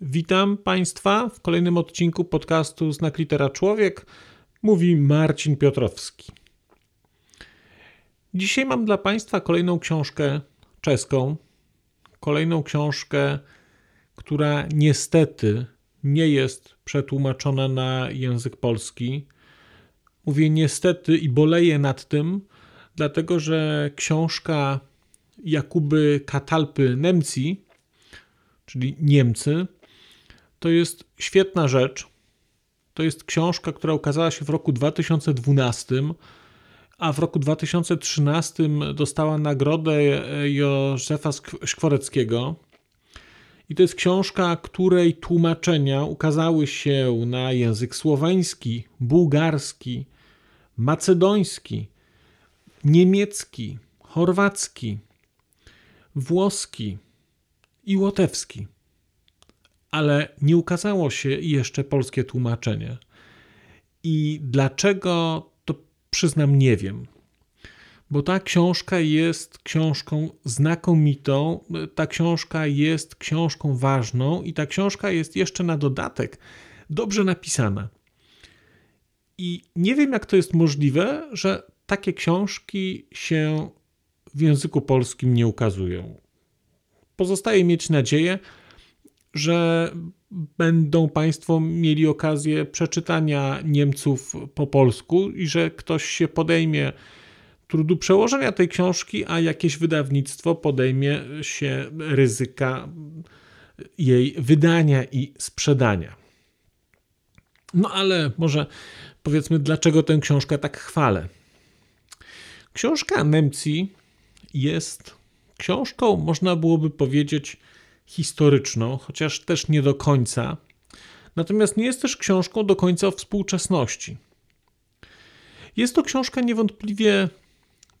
Witam Państwa w kolejnym odcinku podcastu Znak Litera Człowiek. Mówi Marcin Piotrowski. Dzisiaj mam dla Państwa kolejną książkę czeską. Kolejną książkę, która niestety nie jest przetłumaczona na język polski. Mówię niestety i boleję nad tym, dlatego że książka Jakuby Katalpy Nemci, czyli Niemcy, to jest świetna rzecz. To jest książka, która ukazała się w roku 2012, a w roku 2013 dostała nagrodę Józefa Szkworeckiego. I to jest książka, której tłumaczenia ukazały się na język słoweński, bułgarski, macedoński, niemiecki, chorwacki, włoski i łotewski ale nie ukazało się jeszcze polskie tłumaczenie. I dlaczego, to przyznam, nie wiem. Bo ta książka jest książką znakomitą, ta książka jest książką ważną i ta książka jest jeszcze na dodatek dobrze napisana. I nie wiem, jak to jest możliwe, że takie książki się w języku polskim nie ukazują. Pozostaje mieć nadzieję, że będą Państwo mieli okazję przeczytania Niemców po polsku i że ktoś się podejmie trudu przełożenia tej książki, a jakieś wydawnictwo podejmie się ryzyka jej wydania i sprzedania. No ale może powiedzmy, dlaczego tę książkę tak chwalę. Książka Nemci jest książką, można byłoby powiedzieć, historyczną, chociaż też nie do końca. Natomiast nie jest też książką do końca o współczesności. Jest to książka niewątpliwie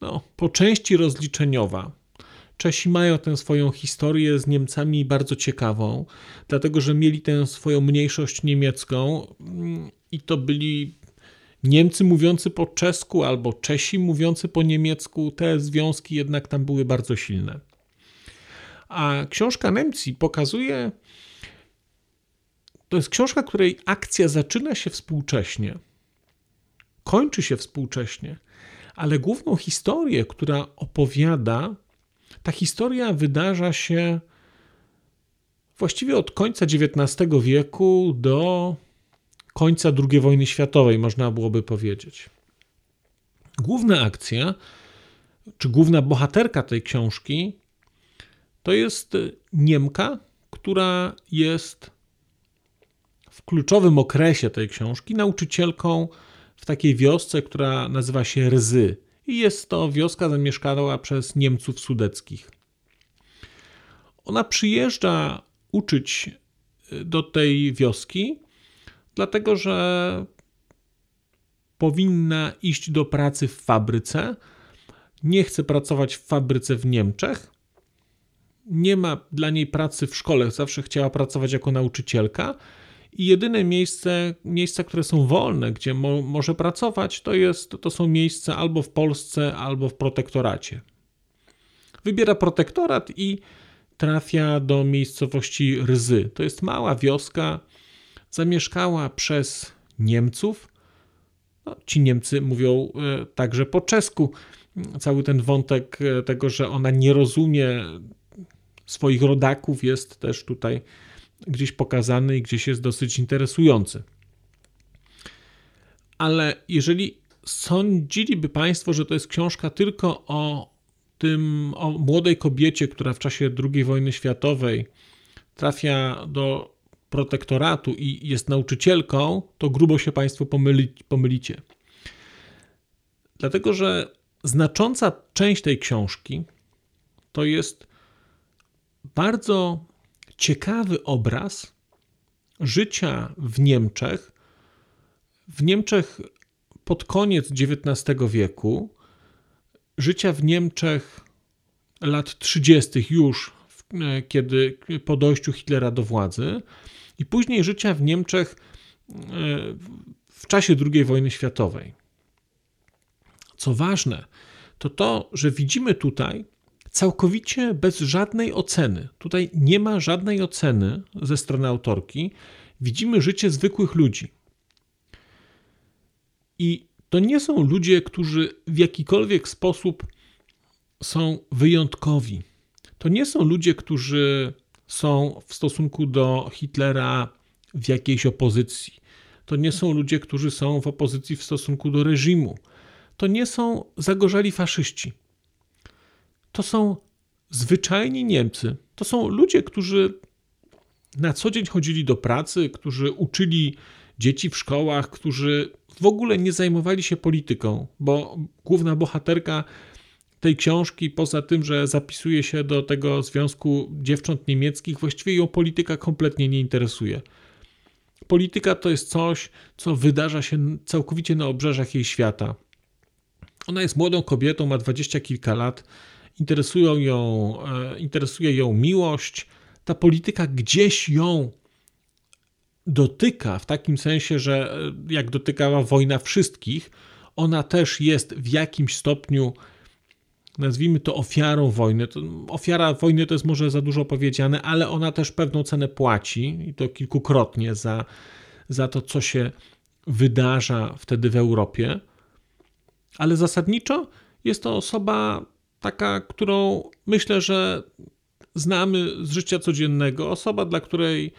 no, po części rozliczeniowa. Czesi mają tę swoją historię z Niemcami bardzo ciekawą, dlatego że mieli tę swoją mniejszość niemiecką mm, i to byli Niemcy mówiący po czesku albo Czesi mówiący po niemiecku. Te związki jednak tam były bardzo silne. A książka Nemci pokazuje, to jest książka, której akcja zaczyna się współcześnie, kończy się współcześnie, ale główną historię, która opowiada, ta historia wydarza się właściwie od końca XIX wieku do końca II wojny światowej, można byłoby powiedzieć. Główna akcja, czy główna bohaterka tej książki to jest Niemka, która jest w kluczowym okresie tej książki nauczycielką w takiej wiosce, która nazywa się Rzy. I jest to wioska zamieszkana przez Niemców sudeckich. Ona przyjeżdża uczyć y, do tej wioski, dlatego że powinna iść do pracy w fabryce. Nie chce pracować w fabryce w Niemczech, nie ma dla niej pracy w szkole, zawsze chciała pracować jako nauczycielka. I jedyne miejsce, miejsca, które są wolne, gdzie mo, może pracować, to, jest, to są miejsca albo w Polsce, albo w protektoracie. Wybiera protektorat i trafia do miejscowości Rzy. To jest mała wioska, zamieszkała przez Niemców. No, ci Niemcy mówią e, także po czesku. Cały ten wątek e, tego, że ona nie rozumie swoich rodaków jest też tutaj gdzieś pokazany i gdzieś jest dosyć interesujący. Ale jeżeli sądziliby Państwo, że to jest książka tylko o tym, o młodej kobiecie, która w czasie II wojny światowej trafia do protektoratu i jest nauczycielką, to grubo się Państwo pomyli, pomylicie. Dlatego, że znacząca część tej książki to jest bardzo ciekawy obraz życia w Niemczech w Niemczech pod koniec XIX wieku, życia w Niemczech lat 30. już, e, kiedy po dojściu Hitlera do władzy, i później życia w Niemczech e, w czasie II wojny światowej. Co ważne, to to, że widzimy tutaj całkowicie bez żadnej oceny. Tutaj nie ma żadnej oceny ze strony autorki. Widzimy życie zwykłych ludzi. I to nie są ludzie, którzy w jakikolwiek sposób są wyjątkowi. To nie są ludzie, którzy są w stosunku do Hitlera w jakiejś opozycji. To nie są ludzie, którzy są w opozycji w stosunku do reżimu. To nie są zagorzali faszyści. To są zwyczajni Niemcy. To są ludzie, którzy na co dzień chodzili do pracy, którzy uczyli dzieci w szkołach, którzy w ogóle nie zajmowali się polityką, bo główna bohaterka tej książki, poza tym, że zapisuje się do tego Związku Dziewcząt Niemieckich, właściwie ją polityka kompletnie nie interesuje. Polityka to jest coś, co wydarza się całkowicie na obrzeżach jej świata. Ona jest młodą kobietą, ma dwadzieścia kilka lat, interesują ją, e, interesuje ją miłość. Ta polityka gdzieś ją dotyka, w takim sensie, że e, jak dotykała wojna wszystkich, ona też jest w jakimś stopniu, nazwijmy to ofiarą wojny. Ofiara wojny to jest może za dużo powiedziane, ale ona też pewną cenę płaci i to kilkukrotnie za, za to, co się wydarza wtedy w Europie. Ale zasadniczo jest to osoba taka, którą myślę, że znamy z życia codziennego, osoba, dla której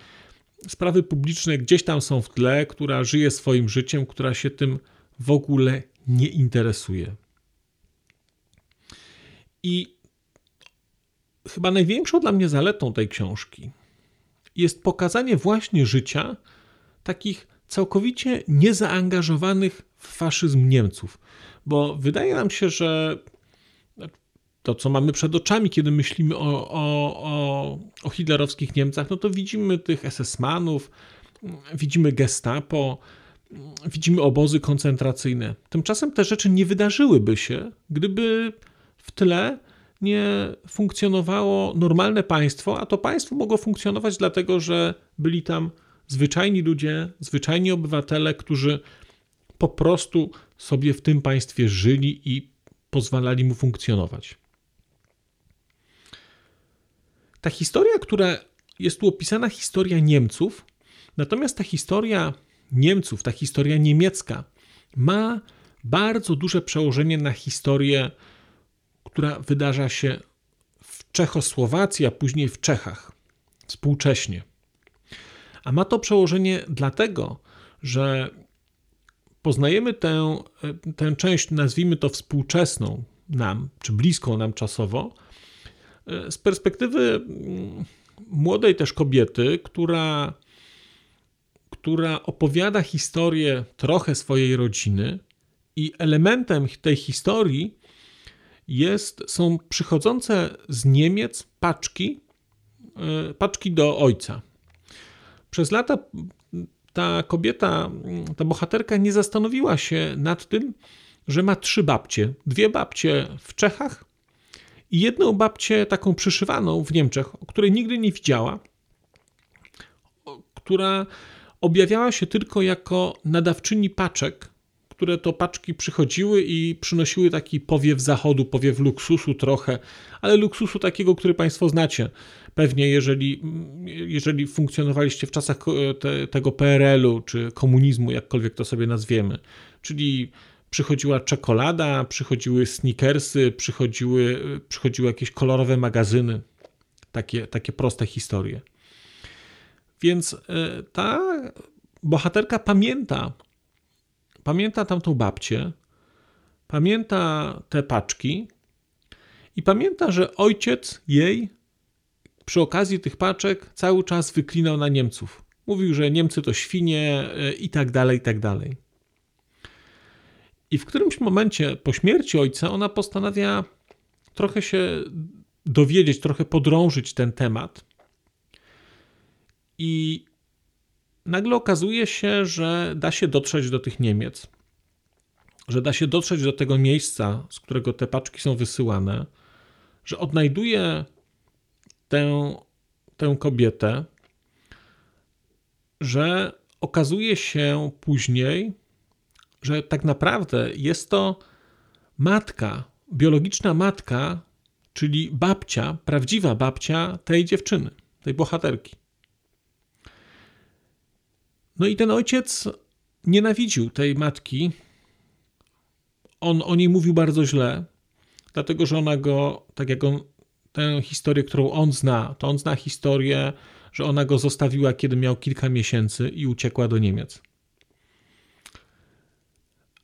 sprawy publiczne gdzieś tam są w tle, która żyje swoim życiem, która się tym w ogóle nie interesuje. I chyba największą dla mnie zaletą tej książki jest pokazanie właśnie życia takich całkowicie niezaangażowanych w faszyzm Niemców. Bo wydaje nam się, że to, co mamy przed oczami, kiedy myślimy o, o, o, o hitlerowskich Niemcach, no to widzimy tych SS-manów, widzimy gestapo, widzimy obozy koncentracyjne. Tymczasem te rzeczy nie wydarzyłyby się, gdyby w tle nie funkcjonowało normalne państwo, a to państwo mogło funkcjonować dlatego, że byli tam zwyczajni ludzie, zwyczajni obywatele, którzy po prostu sobie w tym państwie żyli i pozwalali mu funkcjonować. Ta historia, która jest tu opisana, historia Niemców, natomiast ta historia Niemców, ta historia niemiecka ma bardzo duże przełożenie na historię, która wydarza się w Czechosłowacji, a później w Czechach współcześnie. A ma to przełożenie dlatego, że poznajemy tę, tę część, nazwijmy to współczesną nam, czy bliską nam czasowo, z perspektywy mm, młodej też kobiety, która, która opowiada historię trochę swojej rodziny, i elementem tej historii jest, są przychodzące z Niemiec paczki, e, paczki do ojca. Przez lata ta kobieta, ta bohaterka nie zastanowiła się nad tym, że ma trzy babcie. Dwie babcie w Czechach i jedną babcię taką przyszywaną w Niemczech, o której nigdy nie widziała, która objawiała się tylko jako nadawczyni paczek, które to paczki przychodziły i przynosiły taki powiew zachodu, powiew luksusu trochę, ale luksusu takiego, który Państwo znacie. Pewnie, jeżeli, jeżeli funkcjonowaliście w czasach te, tego PRL-u czy komunizmu, jakkolwiek to sobie nazwiemy, czyli przychodziła czekolada, przychodziły sneakersy, przychodziły, przychodziły jakieś kolorowe magazyny. Takie, takie proste historie. Więc e, ta bohaterka pamięta, pamięta tamtą babcię, pamięta te paczki i pamięta, że ojciec jej przy okazji tych paczek cały czas wyklinał na Niemców. Mówił, że Niemcy to świnie e, i tak dalej, i tak dalej. I w którymś momencie po śmierci ojca ona postanawia trochę się dowiedzieć, trochę podrążyć ten temat. I nagle okazuje się, że da się dotrzeć do tych Niemiec, że da się dotrzeć do tego miejsca, z którego te paczki są wysyłane, że odnajduje tę, tę kobietę, że okazuje się później, że tak naprawdę jest to matka, biologiczna matka, czyli babcia, prawdziwa babcia tej dziewczyny, tej bohaterki. No i ten ojciec nienawidził tej matki. On o niej mówił bardzo źle, dlatego że ona go, tak jak on, tę historię, którą on zna, to on zna historię, że ona go zostawiła, kiedy miał kilka miesięcy i uciekła do Niemiec.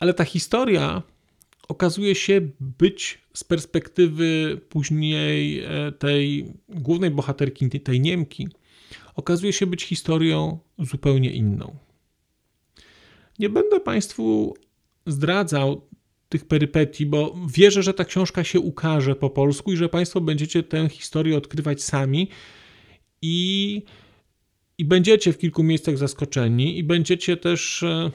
Ale ta historia okazuje się być z perspektywy później e, tej głównej bohaterki, tej Niemki, okazuje się być historią zupełnie inną. Nie będę Państwu zdradzał tych perypetii, bo wierzę, że ta książka się ukaże po polsku i że Państwo będziecie tę historię odkrywać sami i, i będziecie w kilku miejscach zaskoczeni i będziecie też, e,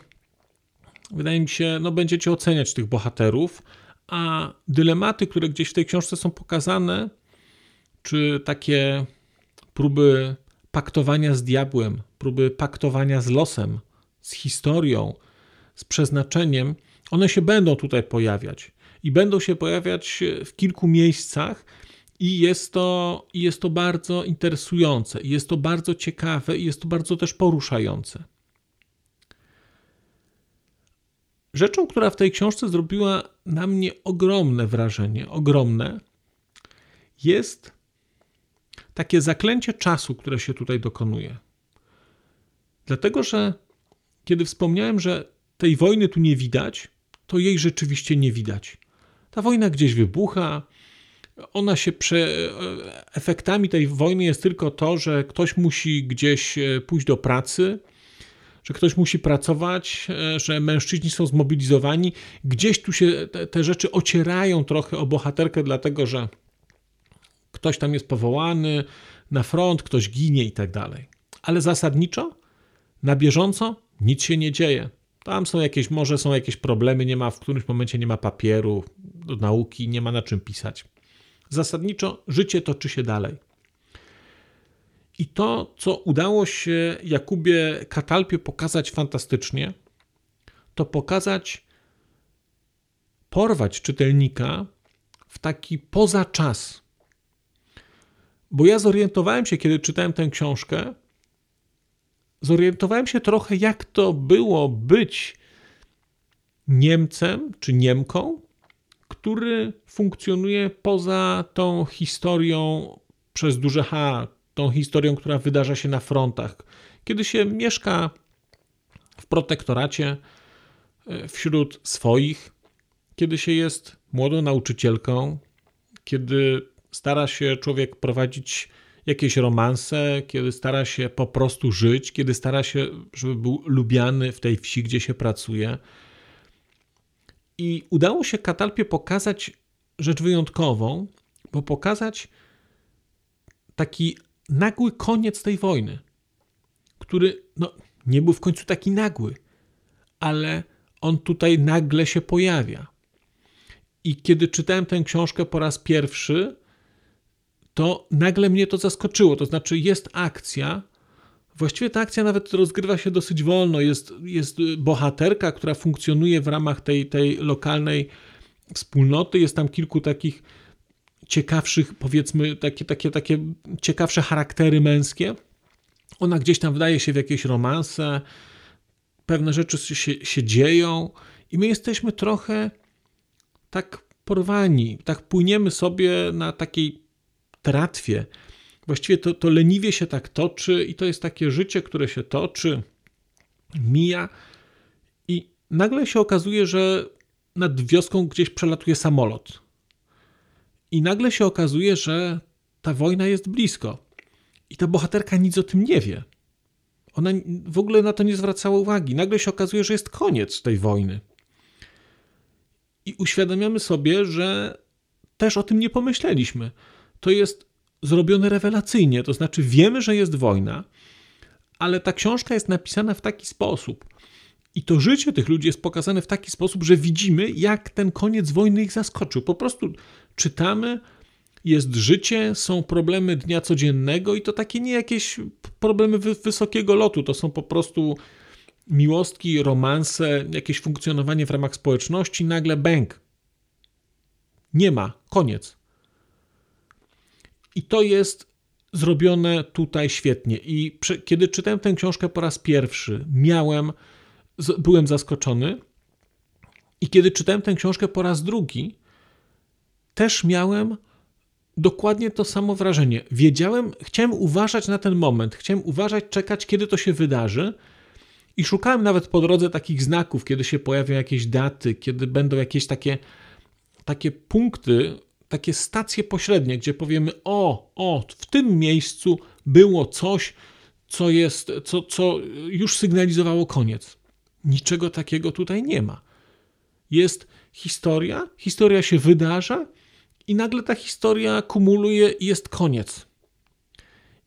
wydaje mi się, no będziecie oceniać tych bohaterów, a dylematy, które gdzieś w tej książce są pokazane, czy takie próby paktowania z diabłem, próby paktowania z losem, z historią, z przeznaczeniem, one się będą tutaj pojawiać i będą się pojawiać w kilku miejscach. I jest, to, jest to bardzo interesujące, jest to bardzo ciekawe i jest to bardzo też poruszające. Rzeczą, która w tej książce zrobiła na mnie ogromne wrażenie, ogromne, jest takie zaklęcie czasu, które się tutaj dokonuje. Dlatego, że kiedy wspomniałem, że tej wojny tu nie widać, to jej rzeczywiście nie widać. Ta wojna gdzieś wybucha. Ona się prze... Efektami tej wojny jest tylko to, że ktoś musi gdzieś e, pójść do pracy, że ktoś musi pracować, e, że mężczyźni są zmobilizowani. Gdzieś tu się te, te rzeczy ocierają trochę o bohaterkę, dlatego że ktoś tam jest powołany na front, ktoś ginie i tak dalej. Ale zasadniczo, na bieżąco nic się nie dzieje. Tam są jakieś, może są jakieś problemy, nie ma w którymś momencie nie ma papieru do nauki, nie ma na czym pisać. Zasadniczo życie toczy się dalej. I to, co udało się Jakubie Katalpie pokazać fantastycznie, to pokazać, porwać czytelnika w taki poza czas. Bo ja zorientowałem się, kiedy czytałem tę książkę, zorientowałem się trochę, jak to było być Niemcem czy Niemką, który funkcjonuje poza tą historią przez duże H, tą historią, która wydarza się na frontach. Kiedy się mieszka w protektoracie e, wśród swoich, kiedy się jest młodą nauczycielką, kiedy stara się człowiek prowadzić jakieś romanse, kiedy stara się po prostu żyć, kiedy stara się, żeby był lubiany w tej wsi, gdzie się pracuje. I udało się Katalpie pokazać rzecz wyjątkową, bo pokazać taki nagły koniec tej wojny, który no, nie był w końcu taki nagły, ale on tutaj nagle się pojawia. I kiedy czytałem tę książkę po raz pierwszy, to nagle mnie to zaskoczyło. To znaczy, jest akcja. Właściwie ta akcja nawet rozgrywa się dosyć wolno. Jest, jest bohaterka, która funkcjonuje w ramach tej, tej lokalnej wspólnoty. Jest tam kilku takich ciekawszych, powiedzmy, takie, takie, takie ciekawsze charaktery męskie. Ona gdzieś tam wdaje się w jakieś romanse, pewne rzeczy się, się dzieją, i my jesteśmy trochę tak porwani, tak płyniemy sobie na takiej tratwie. Właściwie to, to leniwie się tak toczy, i to jest takie życie, które się toczy, mija, i nagle się okazuje, że nad wioską gdzieś przelatuje samolot i nagle się okazuje, że ta wojna jest blisko. I ta bohaterka nic o tym nie wie. Ona w ogóle na to nie zwracała uwagi. Nagle się okazuje, że jest koniec tej wojny. I uświadamiamy sobie, że też o tym nie pomyśleliśmy. To jest zrobione rewelacyjnie, to znaczy wiemy, że jest wojna, ale ta książka jest napisana w taki sposób i to życie tych ludzi jest pokazane w taki sposób, że widzimy, jak ten koniec wojny ich zaskoczył. Po prostu czytamy, jest życie, są problemy dnia codziennego i to takie nie jakieś problemy wysokiego lotu, to są po prostu miłostki, romanse, jakieś funkcjonowanie w ramach społeczności, nagle bęk. Nie ma, koniec. I to jest zrobione tutaj świetnie. I kiedy czytałem tę książkę po raz pierwszy, miałem, byłem zaskoczony. I kiedy czytałem tę książkę po raz drugi, też miałem dokładnie to samo wrażenie. Wiedziałem, chciałem uważać na ten moment, chciałem uważać, czekać, kiedy to się wydarzy. I szukałem nawet po drodze takich znaków, kiedy się pojawią jakieś daty, kiedy będą jakieś takie, takie punkty, takie stacje pośrednie, gdzie powiemy: O, o, w tym miejscu było coś, co, jest, co, co już sygnalizowało koniec. Niczego takiego tutaj nie ma. Jest historia, historia się wydarza i nagle ta historia kumuluje i jest koniec.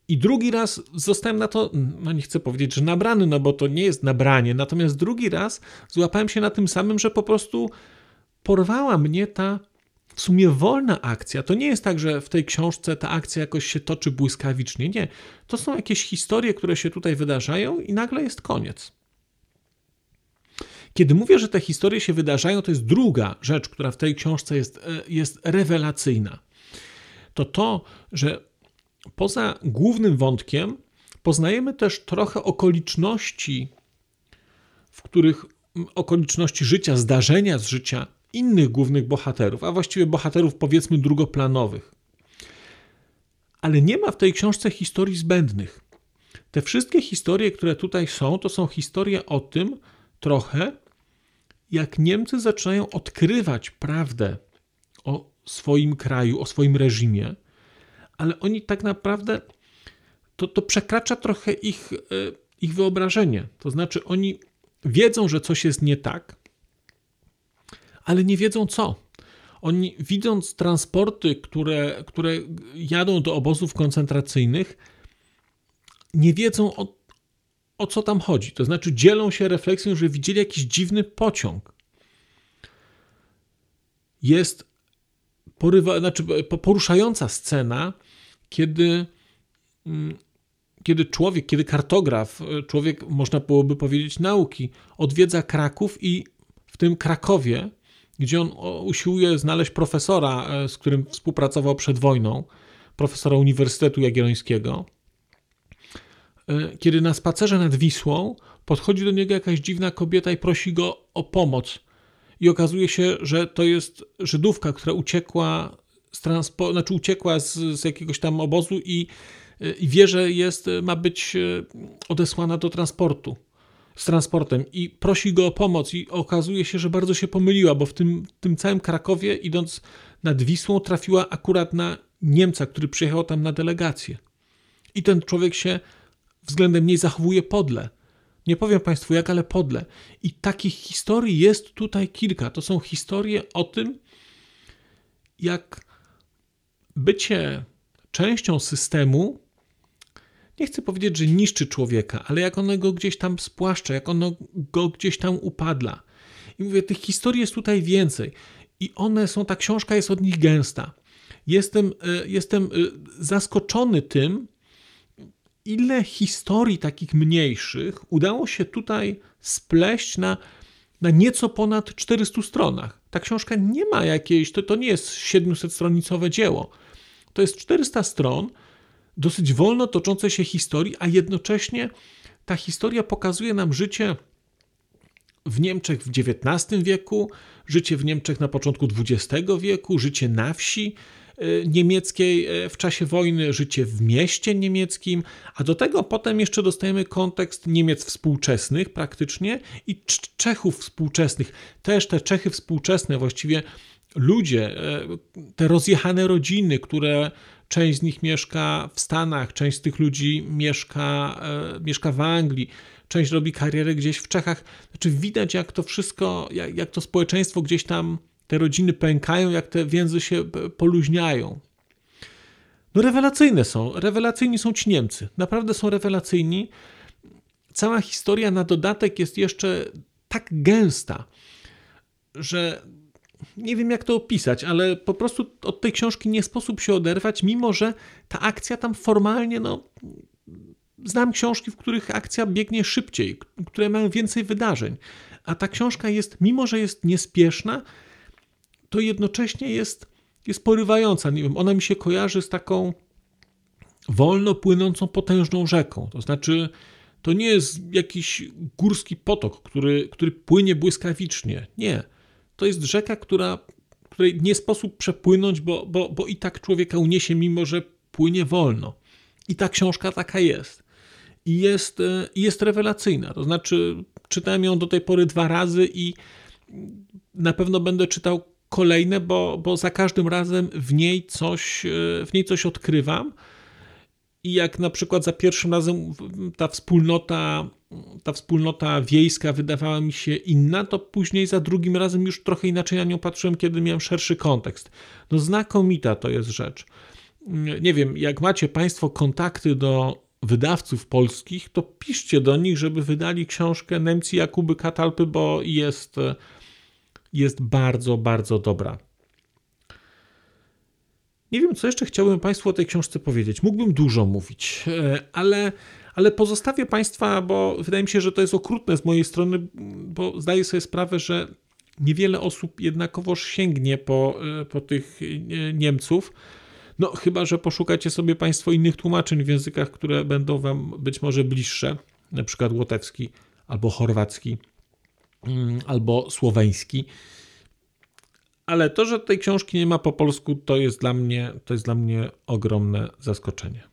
I drugi raz zostałem na to, no nie chcę powiedzieć, że nabrany, no bo to nie jest nabranie, natomiast drugi raz złapałem się na tym samym, że po prostu porwała mnie ta w sumie wolna akcja. To nie jest tak, że w tej książce ta akcja jakoś się toczy błyskawicznie. Nie. To są jakieś historie, które się tutaj wydarzają i nagle jest koniec. Kiedy mówię, że te historie się wydarzają, to jest druga rzecz, która w tej książce jest, e, jest rewelacyjna. To to, że poza głównym wątkiem poznajemy też trochę okoliczności, w których okoliczności życia, zdarzenia z życia innych głównych bohaterów, a właściwie bohaterów powiedzmy drugoplanowych. Ale nie ma w tej książce historii zbędnych. Te wszystkie historie, które tutaj są, to są historie o tym trochę, jak Niemcy zaczynają odkrywać prawdę o swoim kraju, o swoim reżimie, ale oni tak naprawdę to, to przekracza trochę ich, e, ich wyobrażenie. To znaczy, oni wiedzą, że coś jest nie tak, ale nie wiedzą co. Oni widząc transporty, które, które jadą do obozów koncentracyjnych, nie wiedzą o, o co tam chodzi. To znaczy dzielą się refleksją, że widzieli jakiś dziwny pociąg. Jest porywa, znaczy poruszająca scena, kiedy, mm, kiedy człowiek, kiedy kartograf, człowiek, można byłoby powiedzieć, nauki, odwiedza Kraków i w tym Krakowie gdzie on usiłuje znaleźć profesora, e, z którym współpracował przed wojną, profesora Uniwersytetu Jagiellońskiego. E, kiedy na spacerze nad Wisłą podchodzi do niego jakaś dziwna kobieta i prosi go o pomoc. I okazuje się, że to jest Żydówka, która uciekła z, transpo- znaczy uciekła z, z jakiegoś tam obozu i, e, i wie, że jest, ma być odesłana do transportu z transportem i prosi go o pomoc i okazuje się, że bardzo się pomyliła, bo w tym, tym całym Krakowie idąc nad Wisłą trafiła akurat na Niemca, który przyjechał tam na delegację. I ten człowiek się względem niej zachowuje podle. Nie powiem Państwu jak, ale podle. I takich historii jest tutaj kilka. To są historie o tym, jak bycie częścią systemu nie chcę powiedzieć, że niszczy człowieka, ale jak ono go gdzieś tam spłaszcza, jak ono go gdzieś tam upadla. I mówię, tych historii jest tutaj więcej. I one są, ta książka jest od nich gęsta. Jestem, e, jestem e, zaskoczony tym, ile historii takich mniejszych udało się tutaj spleść na, na nieco ponad 400 stronach. Ta książka nie ma jakiejś, to, to nie jest 700-stronicowe dzieło. To jest 400 stron, dosyć wolno toczącej się historii, a jednocześnie ta historia pokazuje nam życie w Niemczech w XIX wieku, życie w Niemczech na początku XX wieku, życie na wsi e, niemieckiej e, w czasie wojny, życie w mieście niemieckim, a do tego potem jeszcze dostajemy kontekst Niemiec współczesnych praktycznie i Czechów współczesnych. Też te Czechy współczesne, właściwie ludzie, e, te rozjechane rodziny, które część z nich mieszka w Stanach, część z tych ludzi mieszka, mieszka w Anglii, część robi karierę gdzieś w Czechach. Znaczy widać, jak to wszystko, jak, jak to społeczeństwo gdzieś tam, te rodziny pękają, jak te więzy się poluźniają. No rewelacyjne są, rewelacyjni są ci Niemcy, naprawdę są rewelacyjni. cała historia na dodatek jest jeszcze tak gęsta, że nie wiem jak to opisać, ale po prostu od tej książki nie sposób się oderwać, mimo że ta akcja tam formalnie, no. Znam książki, w których akcja biegnie szybciej, które mają więcej wydarzeń, a ta książka jest, mimo że jest niespieszna, to jednocześnie jest, jest porywająca. Nie wiem, ona mi się kojarzy z taką wolno płynącą, potężną rzeką. To znaczy, to nie jest jakiś górski potok, który, który płynie błyskawicznie. Nie. To jest rzeka, która, której nie sposób przepłynąć, bo, bo, bo i tak człowieka uniesie, mimo że płynie wolno. I ta książka taka jest. I jest, e, jest rewelacyjna. To znaczy, czytałem ją do tej pory dwa razy i na pewno będę czytał kolejne, bo, bo za każdym razem w niej coś, e, w niej coś odkrywam. I jak na przykład za pierwszym razem ta wspólnota, ta wspólnota wiejska wydawała mi się inna, to później za drugim razem już trochę inaczej na nią patrzyłem, kiedy miałem szerszy kontekst. No znakomita to jest rzecz. Nie wiem, jak macie Państwo kontakty do wydawców polskich, to piszcie do nich, żeby wydali książkę Nemci Jakuby Katalpy, bo jest, jest bardzo, bardzo dobra. Nie wiem, co jeszcze chciałbym Państwu o tej książce powiedzieć. Mógłbym dużo mówić, e, ale, ale pozostawię Państwa, bo wydaje mi się, że to jest okrutne z mojej strony, bo zdaję sobie sprawę, że niewiele osób jednakowoż sięgnie po, e, po tych e, Niemców. No, chyba, że poszukacie sobie Państwo innych tłumaczeń w językach, które będą Wam być może bliższe, na przykład łotewski albo chorwacki mm, albo słoweński ale to, że tej książki nie ma po polsku, to jest dla mnie, to jest dla mnie ogromne zaskoczenie.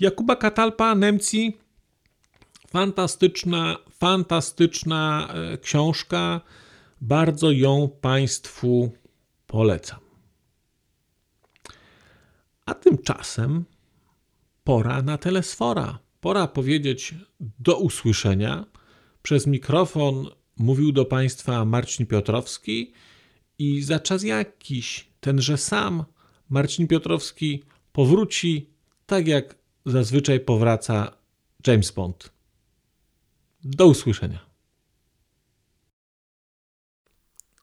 Jakuba Katalpa, Nemci, fantastyczna, fantastyczna e, książka. Bardzo ją Państwu polecam. A tymczasem pora na telesfora. Pora powiedzieć do usłyszenia. Przez mikrofon Mówił do Państwa Marcin Piotrowski i za czas jakiś tenże sam Marcin Piotrowski powróci tak jak zazwyczaj powraca James Bond. Do usłyszenia.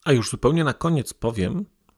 A już zupełnie na koniec powiem,